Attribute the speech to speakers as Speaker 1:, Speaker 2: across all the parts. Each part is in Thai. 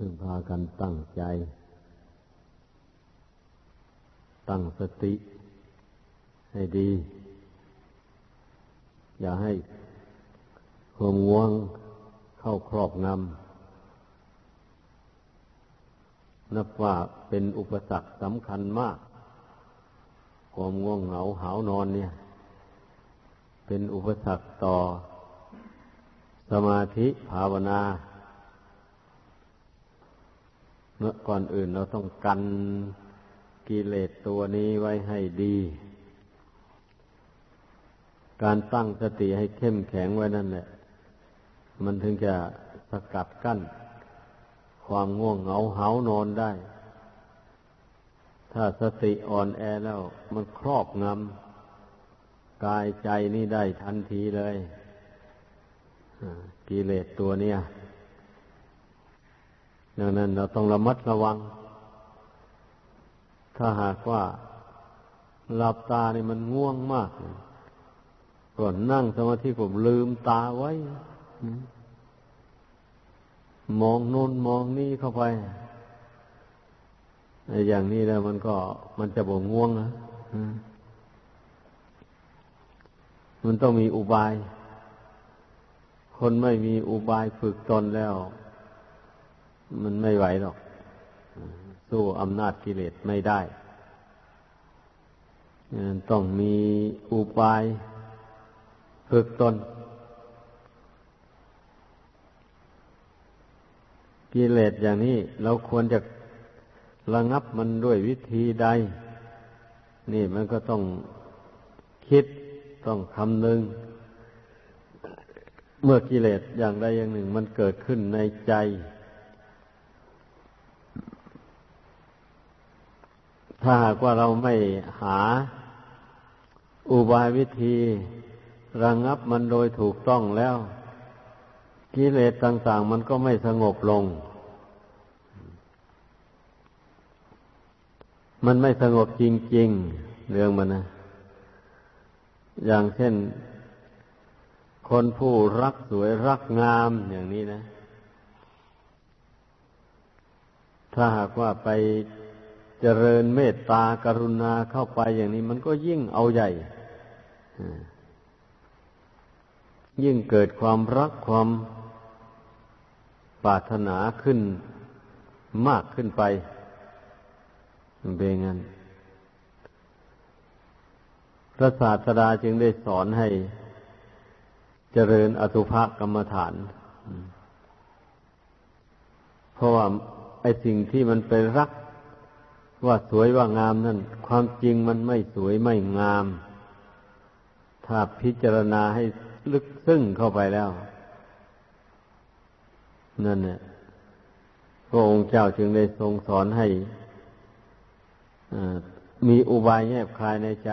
Speaker 1: พึงพากันตั้งใจ ตั้งสติให้ดี อย่าให้ความง่วงเข้าครอบงำ นับว่าเป็นอุปสรรคสำคัญมาก ความง่วงเหงาหานอนเนี่ย เป็นอุปสรรคต่อสมาธิภาวนา เมื่อก่อนอื่นเราต้องกันกิเลสตัวนี้ไว้ให้ดี การตั้งสติให้เข้มแข็งไว้นั่นแหละ มันถึงจะสกัดกั้น ความง่วงเหงาเหานอนได้ ถ้าสติอ่อนแอแล้ว มันครอบงำกายใจนี่ได้ทันทีเลยกิเลสตัวเนี้ย ดังนั้นเราต้องระมัดระวัง ถ้าหากว่าหลับตานี่มันง่วงมากก่อนนั่งสมาธิผมลืมตาไว้ มองโน้นมองนี่เข้าไปอย่างนี้แล้วมันก็มันจะบ่ง่วงนะมันต้องมีอุบาย คนไม่มีอุบายฝึกตนแล้ว มันไม่ไหวหรอก สู้อำนาจกิเลสไม่ได้ ต้องมีอุบายฝึกตน กิเลสอย่างนี้เราควรจะระงับมันด้วยวิธีใด นี่มันก็ต้องคิดต้องคำนึง เมื่อกิเลสอย่างใดอย่างหนึ่งมันเกิดขึ้นในใจ ถ้าหากว่าเราไม่หาอุบายวิธีระงงับมันโดยถูกต้องแล้ว กิเลสต่าง ๆ มันก็ไม่สงบลง มันไม่สงบจริง ๆ เรื่องมันนะ อย่างเช่น คนผู้รักสวยรักงามอย่างนี้นะ ถ้าหากว่าไป เจริญเมตตากรุณาเข้าไปอย่างนี้มันก็ยิ่งเอาใหญ่ยิ่งเกิดความรักความปรารถนาขึ้นมากขึ้นไปเป็นงั้นพระศาสดาจึงได้สอนให้เจริญอสุภกรรมฐาน เพราะว่าไอ้สิ่งที่มันไปรัก ว่าสวยว่างามนั่น ความจริงมันไม่สวยไม่งาม ถ้าพิจารณาให้ลึกซึ้งเข้าไปแล้ว นั่นเนี่ยพระองค์เจ้าจึงได้ทรงสอนให้มีอุบายแยบคายในใจ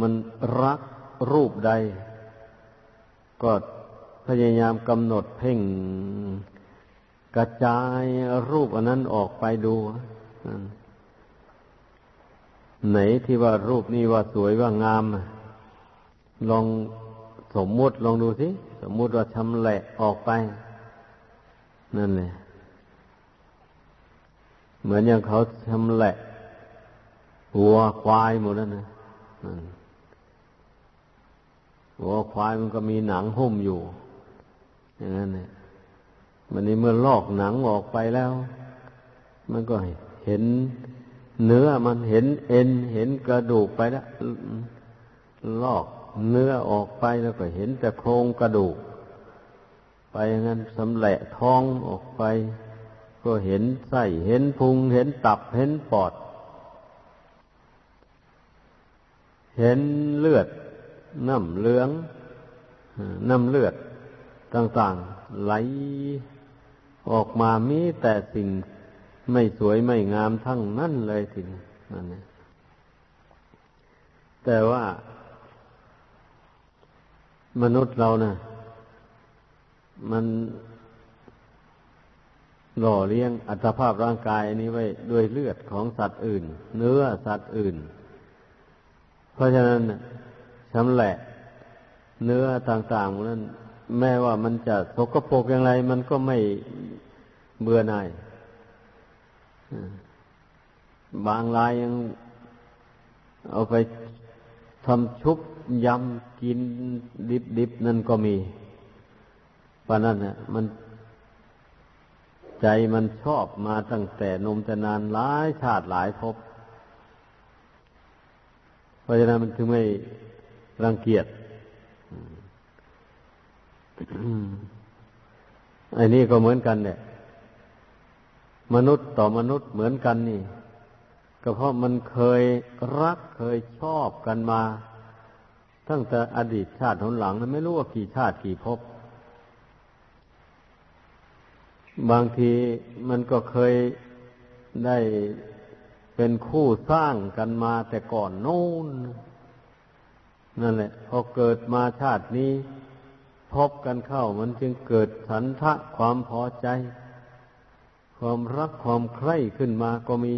Speaker 1: มันรักรูปใด ก็พยายามกำหนดเพ่ง กระจายรูปอันนั้นออกไปดู ไหนที่ว่ารูปนี้ว่าสวยว่างาม ลองสมมุติลองดูสิ สมมุติว่าชำแหละออกไป นั่นแหละเหมือนอย่างเขาชำแหละหัวควายหมดแล้วนะหัวควายมันก็มีหนังหุ้มอยู่ อย่างนั้นเนี่ยมันนี้เมื่อลอกหนังออกไปแล้ว มันก็ ห็นเนื้อมันเห็นเอ็น เห็นกระดูกไปแล้วลอกเนื้อออกไปแล้วก็เห็นแต่โครงกระดูก ไปงั้นสำแหละท้องออกไป ก็เห็นไส้เห็นพุงเห็นตับเห็นปอด เห็นเลือดน้ำเหลืองน้ำเลือดต่างๆ ไหลออกมามีแต่สิ่ง ไม่สวยไม่งามทั้งนั้นเลยทีนี้นั่นนะแต่ว่ามนุษย์เรานะ่ะ มันหล่อเลี้ยงอัตภาพร่างกายอันนี้ไว้ด้วยเลือดของสัตว์อื่น เนื้อสัตว์อื่น เพราะฉะนั้นชำแหละ เนื้อต่างๆนั้น แม้ว่ามันจะสกปรกอย่างไร มันก็ไม่เบื่อหน่าย บางรายยังเอาไปทำชุบยำกินดิบๆนั่นก็มีเพราะนั้นเนี่ยมันใจมันชอบมาตั้งแต่นมแต่นานหลายชาติหลายภพเพราะฉะนั้นมันถึงไม่รังเกียจอันนี้ก็เหมือนกันเนี่ย มนุษย์ต่อมนุษย์เหมือนกันนี่ ก็เพราะมันเคยรักเคยชอบกันมา ตั้งแต่อดีตชาติหนหลังนั้นไม่รู้ว่ากี่ชาติกี่ภพบางทีมันก็เคยได้เป็นคู่สร้างกันมาแต่ก่อนโน้นนั่นแหละพอเกิดมาชาตินี้ พบกันเข้ามันจึงเกิดสันทะความพอใจ ความรักความใคร่ขึ้นมาก็มี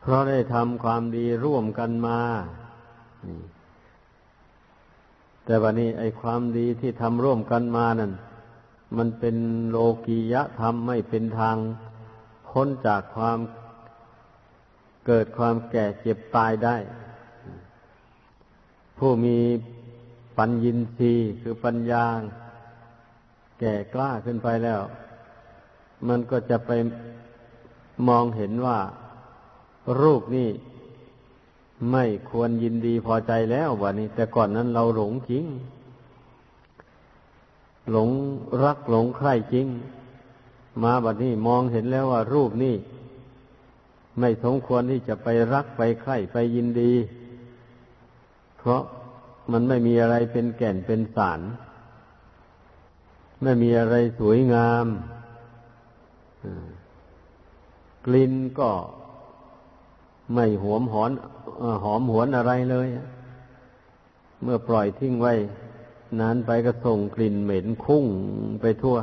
Speaker 1: เพราะได้ทำความดีร่วมกันมา แต่วันนี้ไอ้ความดีที่ทำร่วมกันมานั่น มันเป็นโลกียธรรมไม่เป็นทางพ้นจากความเกิดความแก่เจ็บตายได้ ผู้มีปัญญินทรีย์คือปัญญา แก่กล้าขึ้นไปแล้ว มันก็จะไปมองเห็นว่า รูปนี่ไม่ควรยินดีพอใจแล้ววันนี้ แต่ก่อนนั้นเราหลงจริง หลงรักหลงใคร่จริง มาบัดนี้มองเห็นแล้วว่า รูปนี่ไม่สมควรที่จะไปรักไปใคร่ไปยินดี เพราะมันไม่มีอะไรเป็นแก่นเป็นสาร ไม่มีอะไรสวยงามกลิ่นก็ไม่หวมหอนหอมหวนอะไรเลย เมื่อปล่อยทิ้งไว้ นานไปก็ส่งกลิ่นเหม็นคุ้งไปทั่ว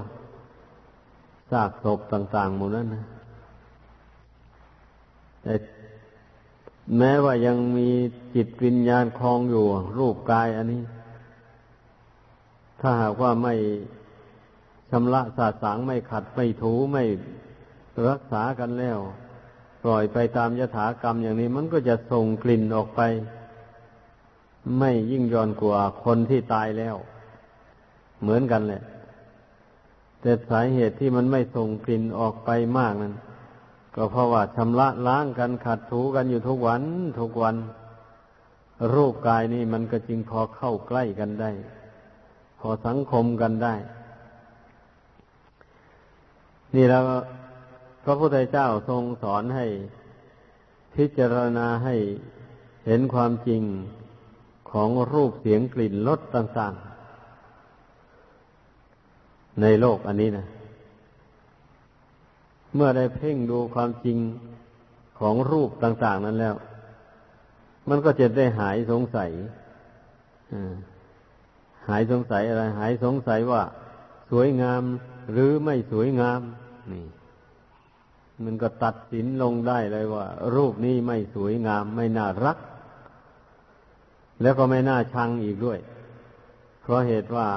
Speaker 1: ซากศพต่างๆหมดนั้นนะแต่แม้ว่ายังมีจิตวิญญาณคลองอยู่ รูปกายอันนี้ ถ้าหากว่าไม่ ชำระสาสางไม่ขัดไม่ถูไม่รักษากันแล้ว ปล่อยไปตามยถากรรมอย่างนี้มันก็จะส่งกลิ่นออกไป ไม่ยิ่งย่อนกว่าคนที่ตายแล้ว เหมือนกันแหละ แต่สาเหตุที่มันไม่ส่งกลิ่นออกไปมากนั้นก็เพราะว่าชำระล้างกันขัดถูกันอยู่ทุกวันทุกวัน รูปกายนี่มันก็จึงพอเข้าใกล้กันได้ พอสังคมกันได้ นี่แล้วพระพุทธเจ้าทรงสอนให้พิจารณาให้เห็นความจริงของรูปเสียงกลิ่นรสต่างๆ ในโลกอันนี้นะ เมื่อได้เพ่งดูความจริงของรูปต่าง ๆ นั้นแล้ว มันก็จะได้หายสงสัยหายสงสัยอะไร หายสงสัยว่าสวยงาม หรือไม่สวยงาม นี่ มันก็ตัดสินลงได้เลยว่า รูปนี้ไม่สวยงาม ไม่น่ารัก แล้วก็ไม่น่าชังอีกด้วย เพราะเหตุว่า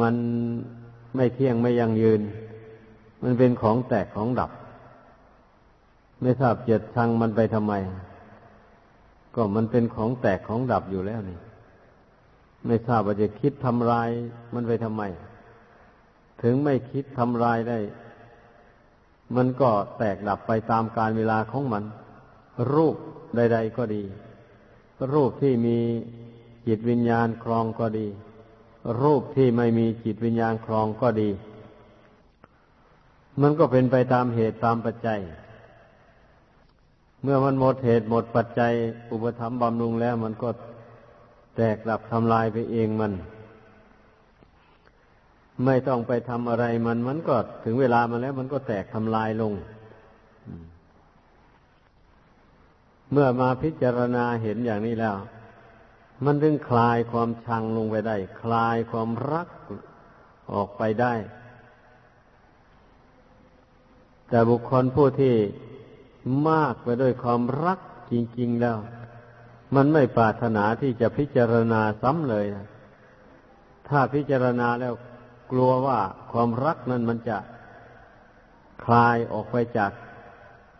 Speaker 1: มันไม่เที่ยงไม่ยังยืน มันเป็นของแตกของดับ ไม่ทราบเจียดชังมันไปทำไม ก็มันเป็นของแตกของดับอยู่แล้วนี่ ไม่ทราบว่าจะคิดทำลายมันไปทำไม ถึงไม่คิดทำลายได้ มันก็แตกดับไปตามการเวลาของมัน รูปใด ๆ ก็ดี รูปที่มีจิตวิญญาณครองก็ดี รูปที่ไม่มีจิตวิญญาณครองก็ดี มันก็เป็นไปตามเหตุตามปัจจัย เมื่อมันหมดเหตุหมดปัจจัย อุปธรรมบำรุงแล้ว มันก็แตกดับทำลายไปเองมัน ไม่ต้องไปทำอะไรมันมันก็ถึงเวลามาแล้วมันก็แตกทำลายลง เมื่อมาพิจารณาเห็นอย่างนี้แล้ว มันถึงคลายความชังลงไปได้ คลายความรักออกไปได้ แต่บุคคลผู้ที่มากไปด้วยความรักจริง ๆแล้ว มันไม่ปรารถนาที่จะพิจารณาซ้ำเลย ถ้าพิจารณาแล้ว ลัวว่าความรักนั้นมันจะคลายออกไปจาก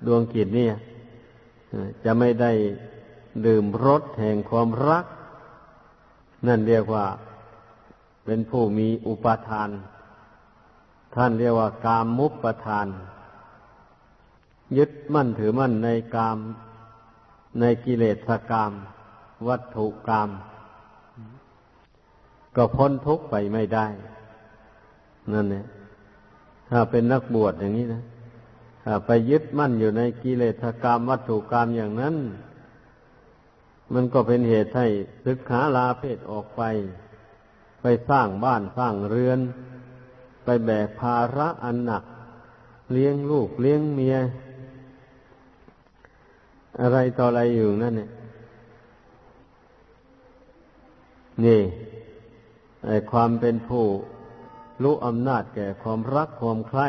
Speaker 1: ดวงกิจนี่จะไม่ได้ดื่มรสแห่งความรัก นั่นเรียกว่าเป็นผู้มีอุปทาน ท่านเรียกว่ากามมุปทาน ยึดมั่นถือมั่นในกาม ในกิเลสกาม วัตถุกาม ก็พ้นทุกข์ไปไม่ได้ นั่นเนี่ยถ้าเป็นนักบวชอย่างนี้นะถ้าไปยึดมั่นอยู่ในกิเลสกรรมวัตถุกรรมอย่างนั้น มันก็เป็นเหตุให้ศึกขาลาเพศออกไป ไปสร้างบ้านสร้างเรือน ไปแบกภาระอันหนัก เลี้ยงลูกเลี้ยงเมีย อะไรต่ออะไรอยู่นั่นเนี่ยนี่ไอความเป็นผู้ รู้อำนาจแก่ความรักความใคร่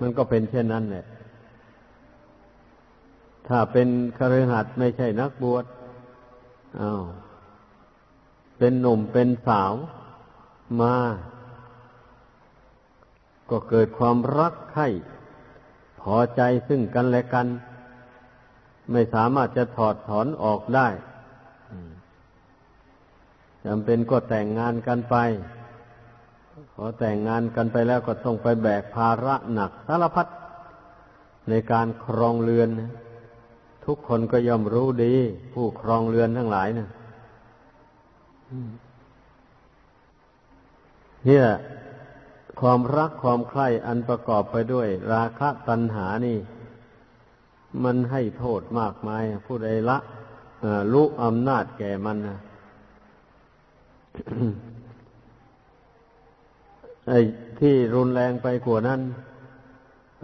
Speaker 1: มันก็เป็นเช่นนั้นแหละ ถ้าเป็นคฤหัสถ์ไม่ใช่นักบวชอา้าวเป็นหนุ่มเป็นสาวมา ก็เกิดความรักใคร่พอใจซึ่งกันและกัน ไม่สามารถจะถอดถอนออกได้จำเป็นก็แต่งงานกันไป พอแต่งงานกันไปแล้วก็ต้องไปแบกภาระหนักสารพัดในการครองเรือน ทุกคนก็ย่อมรู้ดี ผู้ครองเรือนทั้งหลายนะเนี่ยความรักความใคร่อันประกอบไปด้วย ราคะตัณหานี่ มันให้โทษมากมาย ผู้ใดละรู้อำนาจแก่มันนะ ไอ้ที่รุนแรงไปกว่านั้น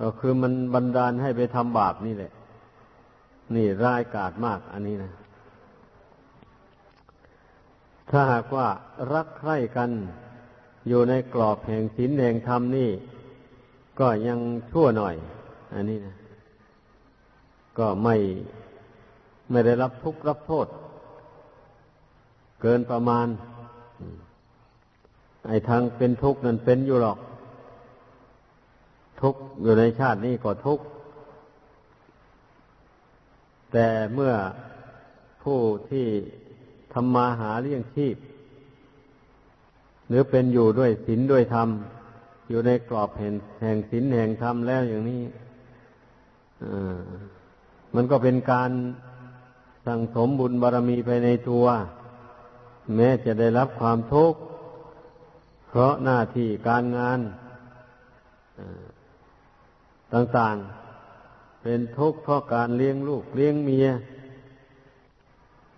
Speaker 1: ก็คือมันบันดาลให้ไปทำบาปนี่แหละ นี่ร้ายกาจมากอันนี้นะ ถ้าหากว่ารักใคร่กันอยู่ในกรอบแห่งศีลแห่งธรรมนี่ ก็ยังชั่วหน่อย อันนี้นะ ก็ไม่ไม่ได้รับทุกข์รับโทษ เกินประมาณ ไอ้ทางเป็นทุกข์นั่นเป็นอยู่หรอก ทุกข์อยู่ในชาตินี้ก็ทุกข์ แต่เมื่อผู้ที่ทำมาหาเลี้ยงชีพ หรือเป็นอยู่ด้วยศีลด้วยธรรม อยู่ในกรอบแห่งแห่งศีลแห่งธรรมแล้วอย่างนี้มันก็เป็นการสั่งสมบุญบารรมีไปในตัว แม้จะได้รับความทุกข์ เพราะหน้าที่การงานต่างๆ เป็นทุกข์เพราะการเลี้ยงลูกเลี้ยงเมีย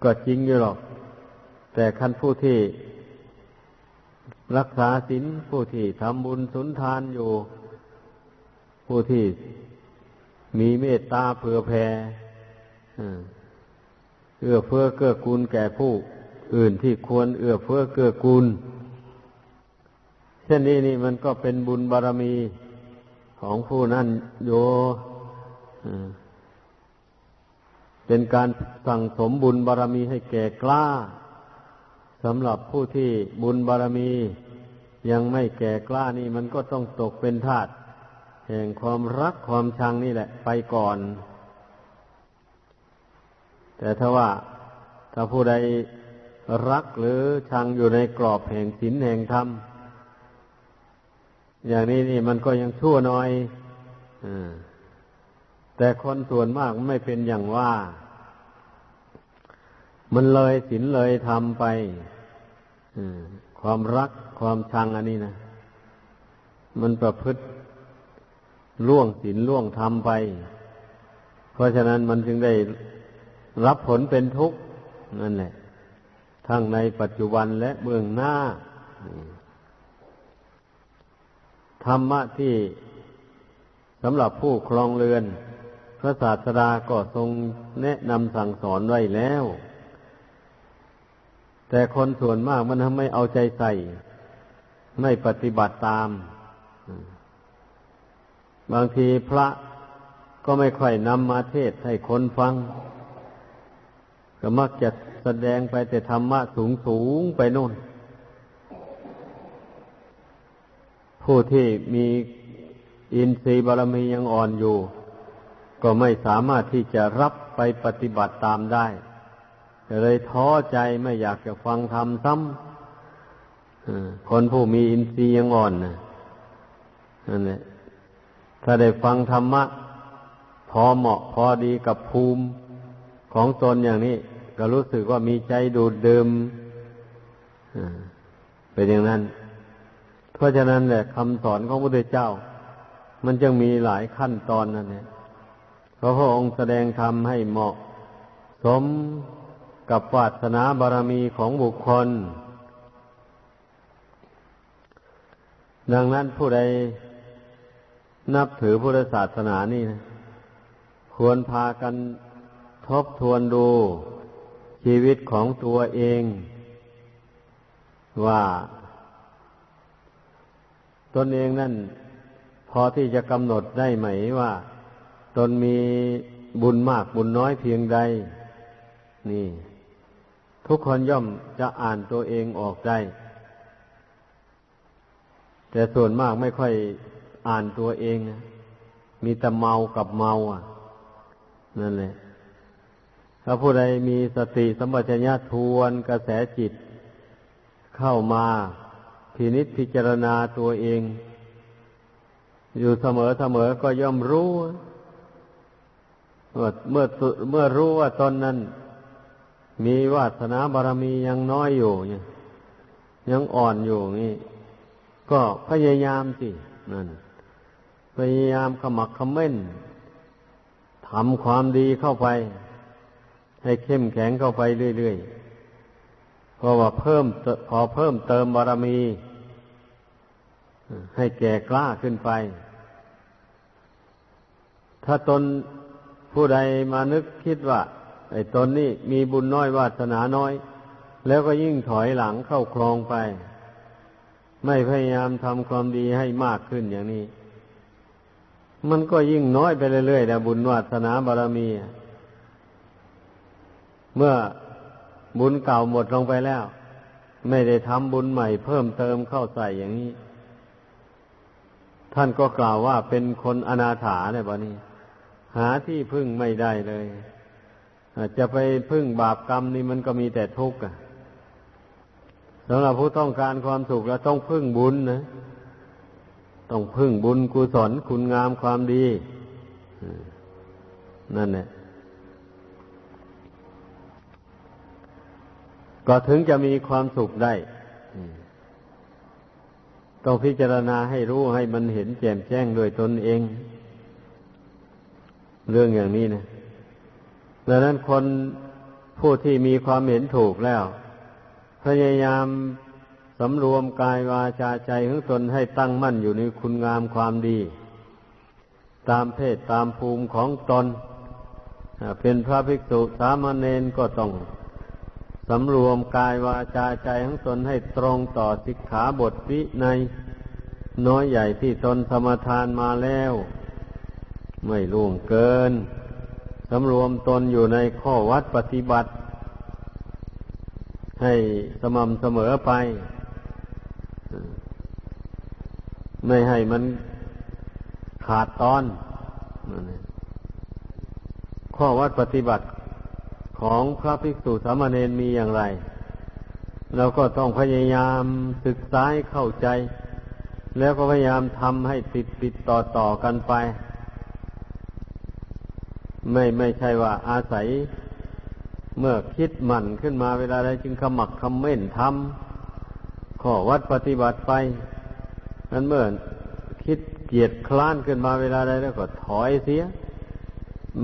Speaker 1: ก็จริงอยู่หรอก แต่ขั้นผู้ที่รักษาศีลผู้ที่ทำบุญสุนทานอยู่ ผู้ที่มีเมตตาเผื่อแผ่เอื้อเฟื้อเกื้อกูลแก่ผู้อื่นที่ควรเอื้อเฟื้อเกื้อกูล ช่นนี้นี่มันก็เป็นบุญบารรมีของผู้นั้นโยเป็นการสั่งสมบุญบารรมีให้แก่กล้าสำหรับผู้ที่บุญบารรมียังไม่แก่กล้านี่มันก็ต้องตกเป็นทาสแห่งความรักความชังนี่แหละ ไปก่อน แต่ถ้าว่าถ้าผู้ใดรักหรือชังอยู่ในกรอบแห่งศีลแห่งธรรม อย่างนี้นี่มันก็ยังชั่วน้อยอแต่คนส่วนมากไม่เป็นอย่างว่า มันเลยศีลเลยทำไปความรักความชังอันนี้นะมันประพฤติล่วงศีลล่วงธรรมไป เพราะฉะนั้นมันจึงได้รับผลเป็นทุกข์นั่นแหละ ทั้งในปัจจุบันและเบื้องหน้า ธรรมะที่สำหรับผู้ครองเรือน พระศาสดาก็ทรงแนะนำสั่งสอนไว้แล้ว แต่คนส่วนมากมันทำไม่เอาใจใส่ ไม่ปฏิบัติตาม บางทีพระก็ไม่ค่อยนำมาเทศให้คนฟัง ก็มักจะแสดงไปแต่ธรรมะสูงสูงไปโน่น ผู้ที่มีอินทรีย์บารมียังอ่อนอยู่ ก็ไม่สามารถที่จะรับไปปฏิบัติตามได้เลยท้อใจไม่อยากจะฟังธรรมซ้ำคนผู้มีอินทรีย์ยังอ่อนนะนั่นแหละถ้าได้ฟังธรรมะ พอเหมาะพอดีกับภูมิของตนอย่างนี้ ก็รู้สึกว่ามีใจดูดดื่มเป็นอย่างนั้น เพราะฉะนั้นแหละคำสอนของพระพุทธเจ้า มันจึงมีหลายขั้นตอนนั่นเองเพราะพระองค์แสดงธรรมให้เหมาะ สมกับวาสนาบารมีของบุคคล ดังนั้นผู้ใดนับถือพุทธศาสนานี่นะควรพากันทบทวนดูชีวิตของตัวเอง ว่า ตนเองนั่น พอที่จะกำหนดได้ไหมว่า ตนมีบุญมากบุญน้อยเพียงใด นี่ ทุกคนย่อมจะอ่านตัวเองออกได้ แต่ส่วนมากไม่ค่อยอ่านตัวเองมีแต่เมากับเมาอะ นั่นแหละถ้าผู้ใดมีสติสัมปชัญญะทวนกระแสจิตเข้ามา พินิจพิจารณาตัวเอง อยู่เสมอเสมอก็ย่อมรู้ว่าเมื่อเมื่อรู้ว่าตนนั้น มีวาสนาบารมียังน้อยอยู่ยังอ่อนอยู่นี่ก็พยายามสินั่นพยายามขมักขม้นทำความดีเข้าไป ให้เข้มแข็งเข้าไปเรื่อยๆ เพราะว่าเพิ่มพอเพิ่มเติมบารมี ให้แก่กล้าขึ้นไป ถ้าตนผู้ใดมานึกคิดว่า ไอ้ตนนี่มีบุญน้อยวาสนาน้อย แล้วก็ยิ่งถอยหลังเข้าคลองไป ไม่พยายามทำความดีให้มากขึ้นอย่างนี้ มันก็ยิ่งน้อยไปเรื่อยๆแต่บุญวาสนาบารมี เมื่อ บุญเก่าหมดลงไปแล้ว ไม่ได้ทำบุญใหม่เพิ่มเติมเข้าใส่อย่างนี้ ท่านก็กล่าวว่าเป็นคนอนาถาเนี่ยบอนี้ หาที่พึ่งไม่ได้เลยจะไปพึ่งบาปกรรมนี่มันก็มีแต่ทุกข์สำหรับผู้ต้องการความสุขแล้วต้องพึ่งบุญนะ ต้องพึ่งบุญกุศลคุณงามความดีนั่นแหละ ก็ถึงจะมีความสุขได้ต้องพิจารณาให้รู้ให้มันเห็นแจ่มแจ้งโดยตนเอง เรื่องอย่างนี้นะดังนั้นคนผู้ที่มีความเห็นถูกแล้ว พยายามสำรวมกายวาจาใจของตนให้ตั้งมั่นอยู่ในคุณงามความดี ตามเพศตามภูมิของตน เป็นพระภิกษุสามเณรก็ต้อง สำรวมกายวาจาใจของตนให้ตรงต่อสิกขาบทวิในน้อยใหญ่ที่ตนสมทานมาแล้ว ไม่ล่วงเกินสำรวมตนอยู่ในข้อวัดปฏิบัติ ให้สม่ำเสมอไป ไม่ให้มันขาดตอน ข้อวัดปฏิบัติ ของพระภิกษุสามเณรมีอย่างไร เราก็ต้องพยายามศึกษาเข้าใจ แล้วก็พยายามทำให้ติดติดต่อต่อกันไป ไม่ไม่ใช่ว่าอาศัยเมื่อคิดหมั่นขึ้นมาเวลาใดจึงขมักคำเม่นทำข้อวัดปฏิบัติไปนั้นเมื่อคิดเกียดคลานขึ้นมาเวลาใดแล้วก็ถอยเสีย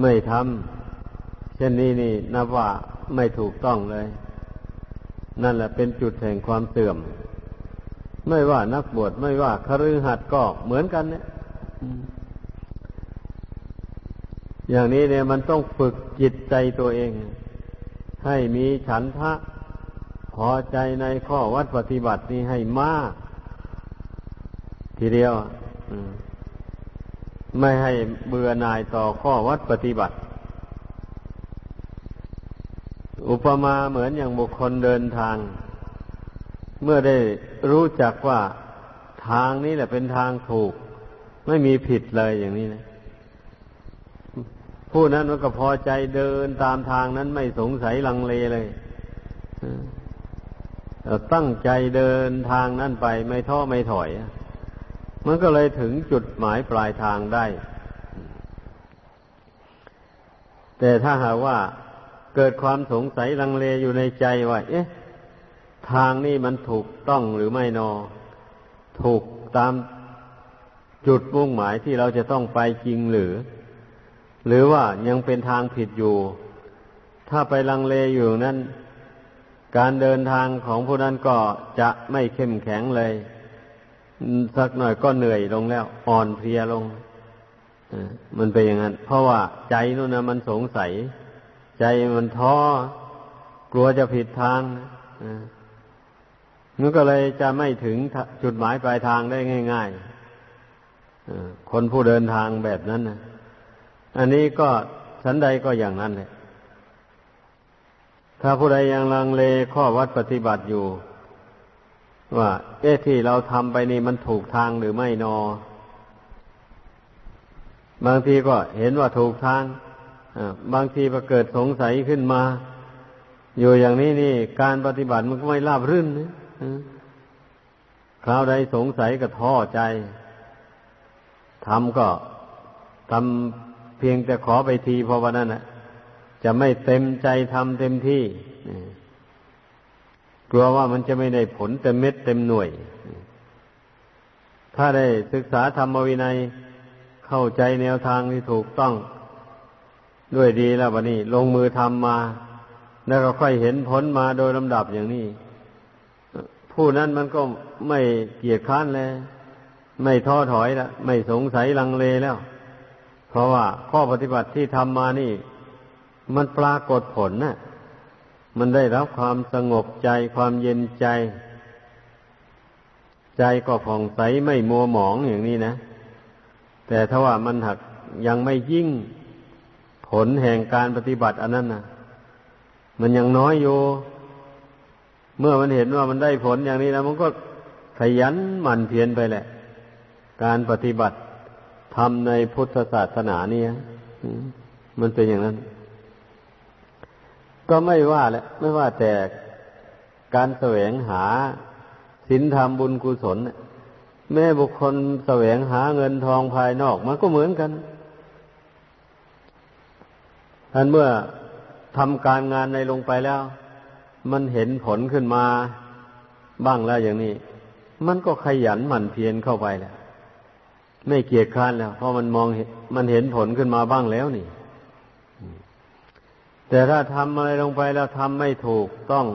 Speaker 1: ไม่ทำ เช่นนี้นี่นับว่าไม่ถูกต้องเลย นั่นแหละเป็นจุดแห่งความเสื่อม ไม่ว่านักบวชไม่ว่าคฤหัสถ์ก็เหมือนกันเนี่ยอย่างนี้เนี่ยมันต้องฝึกจิตใจตัวเอง ให้มีฉันทะพอใจในข้อวัดปฏิบัตินี้ให้มาก ทีเดียวไม่ให้เบื่อหน่ายต่อข้อวัดปฏิบัติ อุปมาเหมือนอย่างบุคคลเดินทาง เมื่อได้รู้จักว่าทางนี้แหละเป็นทางถูก ไม่มีผิดเลยอย่างนี้นะผู้นั้นมันก็พอใจเดินตามทางนั้นไม่สงสัยลังเลเลยตั้งใจเดินทางนั้นไปไม่ท้อไม่ถอย มันก็เลยถึงจุดหมายปลายทางได้ แต่ถ้าหากว่า เกิดความสงสัยลังเลอยู่ในใจว่า เอ๊ะ ทางนี้มันถูกต้องหรือไม่นอ ถูกตามจุดมุ่งหมายที่เราจะต้องไปจริงหรือ หรือว่ายังเป็นทางผิดอยู่ ถ้าไปลังเลอยู่นั้น การเดินทางของผู้นั้นก็จะไม่เข้มแข็งเลย สักหน่อยก็เหนื่อยลงแล้ว อ่อนเพลียลงมันเป็นอย่างนั้น เพราะว่าใจนู่นนะมันสงสัย ใจมันท้อกลัวจะผิดทางมันก็เลยจะไม่ถึงจุดหมายปลายทางได้ง่ายๆคนผู้เดินทางแบบนั้นนะอันนี้ก็สันใดก็อย่างนั้นแหละถ้าผู้ใดยังลังเลข้อวัดปฏิบัติอยู่ ว่า เอ๊ะที่เราทำไปนี่มันถูกทางหรือไม่นอ บางทีก็เห็นว่าถูกทาง บางทีก็เกิดสงสัยขึ้นมา อยู่อย่างนี้นี่ การปฏิบัติมันก็ไม่ราบรื่นนะคราวใดสงสัยก็ท้อใจทำก็ทำเพียงแต่ขอไปทีพอวันนั้นนะจะไม่เต็มใจทำเต็มที่กลัวว่ามันจะไม่ได้ผลเต็มเม็ดเต็มหน่วย ถ้าได้ศึกษาธรรมวินัยเข้าใจแนวทางที่ถูกต้อง ด้วยดีแล้ววันนี้ ลงมือทำมา แล้วก็ค่อยเห็นผลมาโดยลำดับอย่างนี้ ผู้นั้นมันก็ไม่เกียจค้านเลยไม่ท้อถอยละไม่สงสัยลังเลแล้ว เพราะว่าข้อปฏิบัติที่ทำมานี่ มันปรากฏผลนะ่ะมันได้รับความสงบใจความเย็นใจ ใจก็ผ่องใสไม่มัวหมองอย่างนี้นะ แต่ถ้าว่ามันหักยังไม่ยิ่ง ผลแห่งการปฏิบัติอันนั้นนะมันยังน้อยอยู่เมื่อมันเห็นว่ามันได้ผลอย่างนี้แล้วมันก็ขยันหมั่นเพียรไปแหละ การปฏิบัติทำในพุทธศาสนาเนี่ยมันเป็นอย่างนั้น ก็ไม่ว่าแหละไม่ว่าแต่การแสวงหาศีลธรรมบุญกุศลแม่บุคคลแสวงหาเงินทองภายนอกมันก็เหมือนกัน ท่านเมื่อทำการงานในลงไปแล้ว มันเห็นผลขึ้นมาบ้างแล้วอย่างนี้ มันก็ขยันหมั่นเพียรเข้าไปแหละไม่เกียจคร้านแล้ว เพราะมันมองมันเห็นผลขึ้นมาบ้างแล้วนี่ แต่ถ้าทำอะไรลงไปแล้วทำไม่ถูกต้อง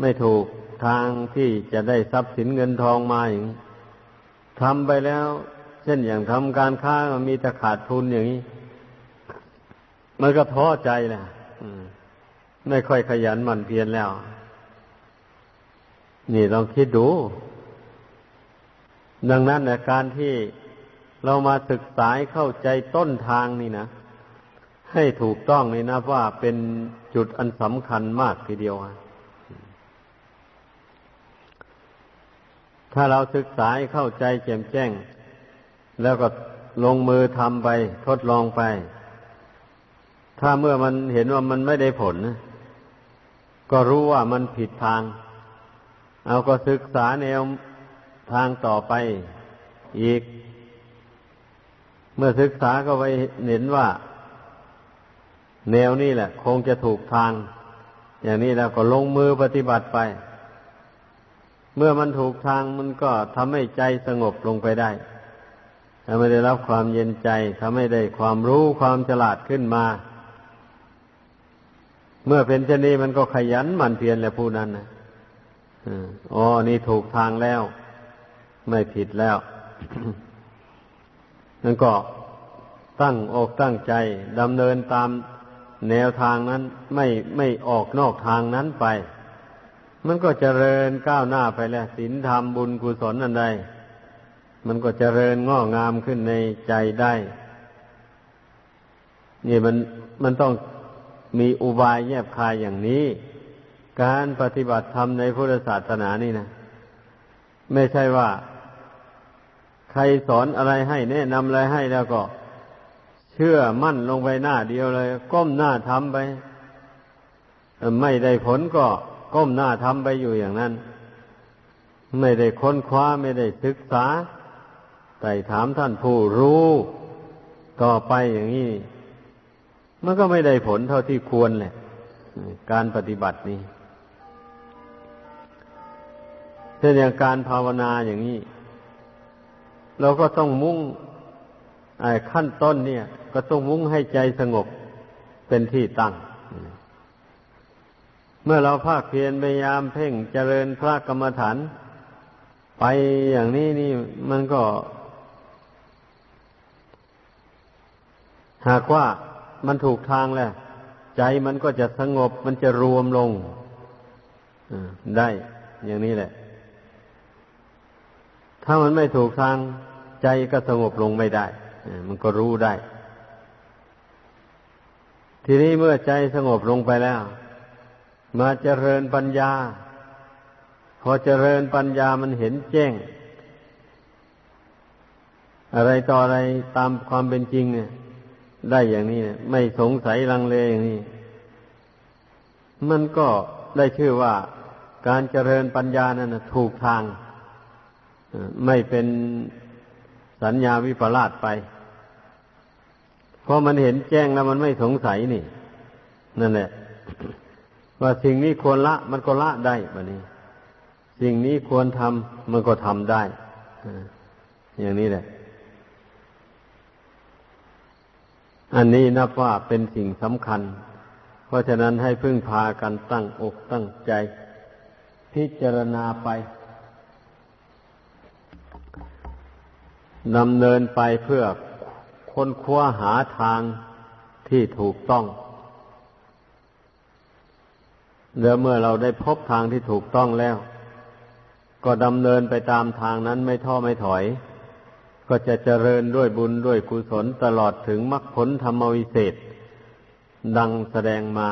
Speaker 1: ไม่ถูกทางที่จะได้ทรัพย์สินเงินทองมาอย่างนี้ทำไปแล้ว เช่นอย่างทำการค้ามันมีแต่ขาดทุนอย่างนี้ มันก็ท้อใจแหละไม่ค่อยขยันหมั่นเพียรแล้ว นี่ลองคิดดู ดังนั้นนการที่เรามาศึกษาเข้าใจต้นทางนี่นะ ให้ถูกต้องนี่นะว่าเป็นจุดอันสำคัญมากทีเดียวถ้าเราศึกษาเข้าใจแจ่มแจ้ง แล้วก็ลงมือทำไป ทดลองไป ถ้าเมื่อมันเห็นว่ามันไม่ได้ผล ก็รู้ว่ามันผิดทาง เอาก็ศึกษาแนวทางต่อไปอีก เมื่อศึกษาก็ไปเห็นว่า แนวนี้แหละ คงจะถูกทาง อย่างนี้แล้วก็ลงมือปฏิบัติไป เมื่อมันถูกทางมันก็ทำให้ใจสงบลงไปได้ทำให้ได้รับความเย็นใจทำให้ได้ความรู้ความฉลาดขึ้นมา เมื่อเป็นเช่นนี้มันก็ขยันหมั่นเพียรแหละผู้นั้นนะอ๋อ นี่ถูกทางแล้ว ไม่ผิดแล้วนั่นก็ตั้งอกตั้งใจดำเนินตามแนวทางนั้น ไม่ไม่ออกนอกทางนั้นไป มันก็เจริญก้าวหน้าไปแล้วศีลธรรมบุญกุศลอันใดมันก็เจริญงอกงามขึ้นในใจได้ นี่มันมันต้อง มีอุบายแยบคายอย่างนี้ การปฏิบัติธรรมในพุทธศาสนานี่นะ ไม่ใช่ว่า ใครสอนอะไรให้แนะนำอะไรให้แล้วก็ เชื่อมั่นลงไปหน้าเดียวเลย ก้มหน้าทำไป ไม่ได้ผลก็ก้มหน้าทำไปอยู่อย่างนั้น ไม่ได้ค้นคว้าไม่ได้ศึกษาไต่ถามท่านผู้รู้ ต่อไปอย่างนี้ มันก็ไม่ได้ผลเท่าที่ควรแหละ การปฏิบัตินี้เช่นอย่างการภาวนาอย่างนี้ เราก็ต้องมุ่งขั้นต้นเนี่ย ก็ต้องมุ่งให้ใจสงบเป็นที่ตั้ง เมื่อเราภาคเพียรพยายามเพ่งเจริญพระกรรมฐาน ไปอย่างนี้นี่มันก็ หากว่า มันถูกทางแล้ว ใจมันก็จะสงบมันจะรวมลงได้ อย่างนี้แหละ ถ้ามันไม่ถูกทาง ใจก็สงบลงไม่ได้มันก็รู้ได้ ทีนี้เมื่อใจสงบลงไปแล้ว มาเจริญปัญญา พอเจริญปัญญามันเห็นแจ้ง อะไรต่ออะไรตามความเป็นจริงเนี่ย ได้อย่างนี้เนี่ยไม่สงสัยลังเลอย่างนี้ มันก็ได้ชื่อว่าการเจริญปัญญานั้นถูกทาง ไม่เป็นสัญญาวิปลาสไป เพราะมันเห็นแจ้งแล้วมันไม่สงสัยนี่ นั่นแหละ ว่าสิ่งนี้ควรละ มันก็ละได้แบบนี้ สิ่งนี้ควรทำมันก็ทำได้ อย่างนี้แหละ อันนี้นับว่าเป็นสิ่งสำคัญ เพราะฉะนั้นให้พึ่งพากันตั้งอกตั้งใจ พิจารณาไปดำเนินไปเพื่อค้นคว้าหาทางที่ถูกต้องเดี๋ยวเมื่อเราได้พบทางที่ถูกต้องแล้ว ก็ดำเนินไปตามทางนั้นไม่ท้อไม่ถอย ก็จะเจริญด้วยบุญด้วยกุศลตลอดถึงมรรคผลธรรมวิเศษ ดังแสดงมา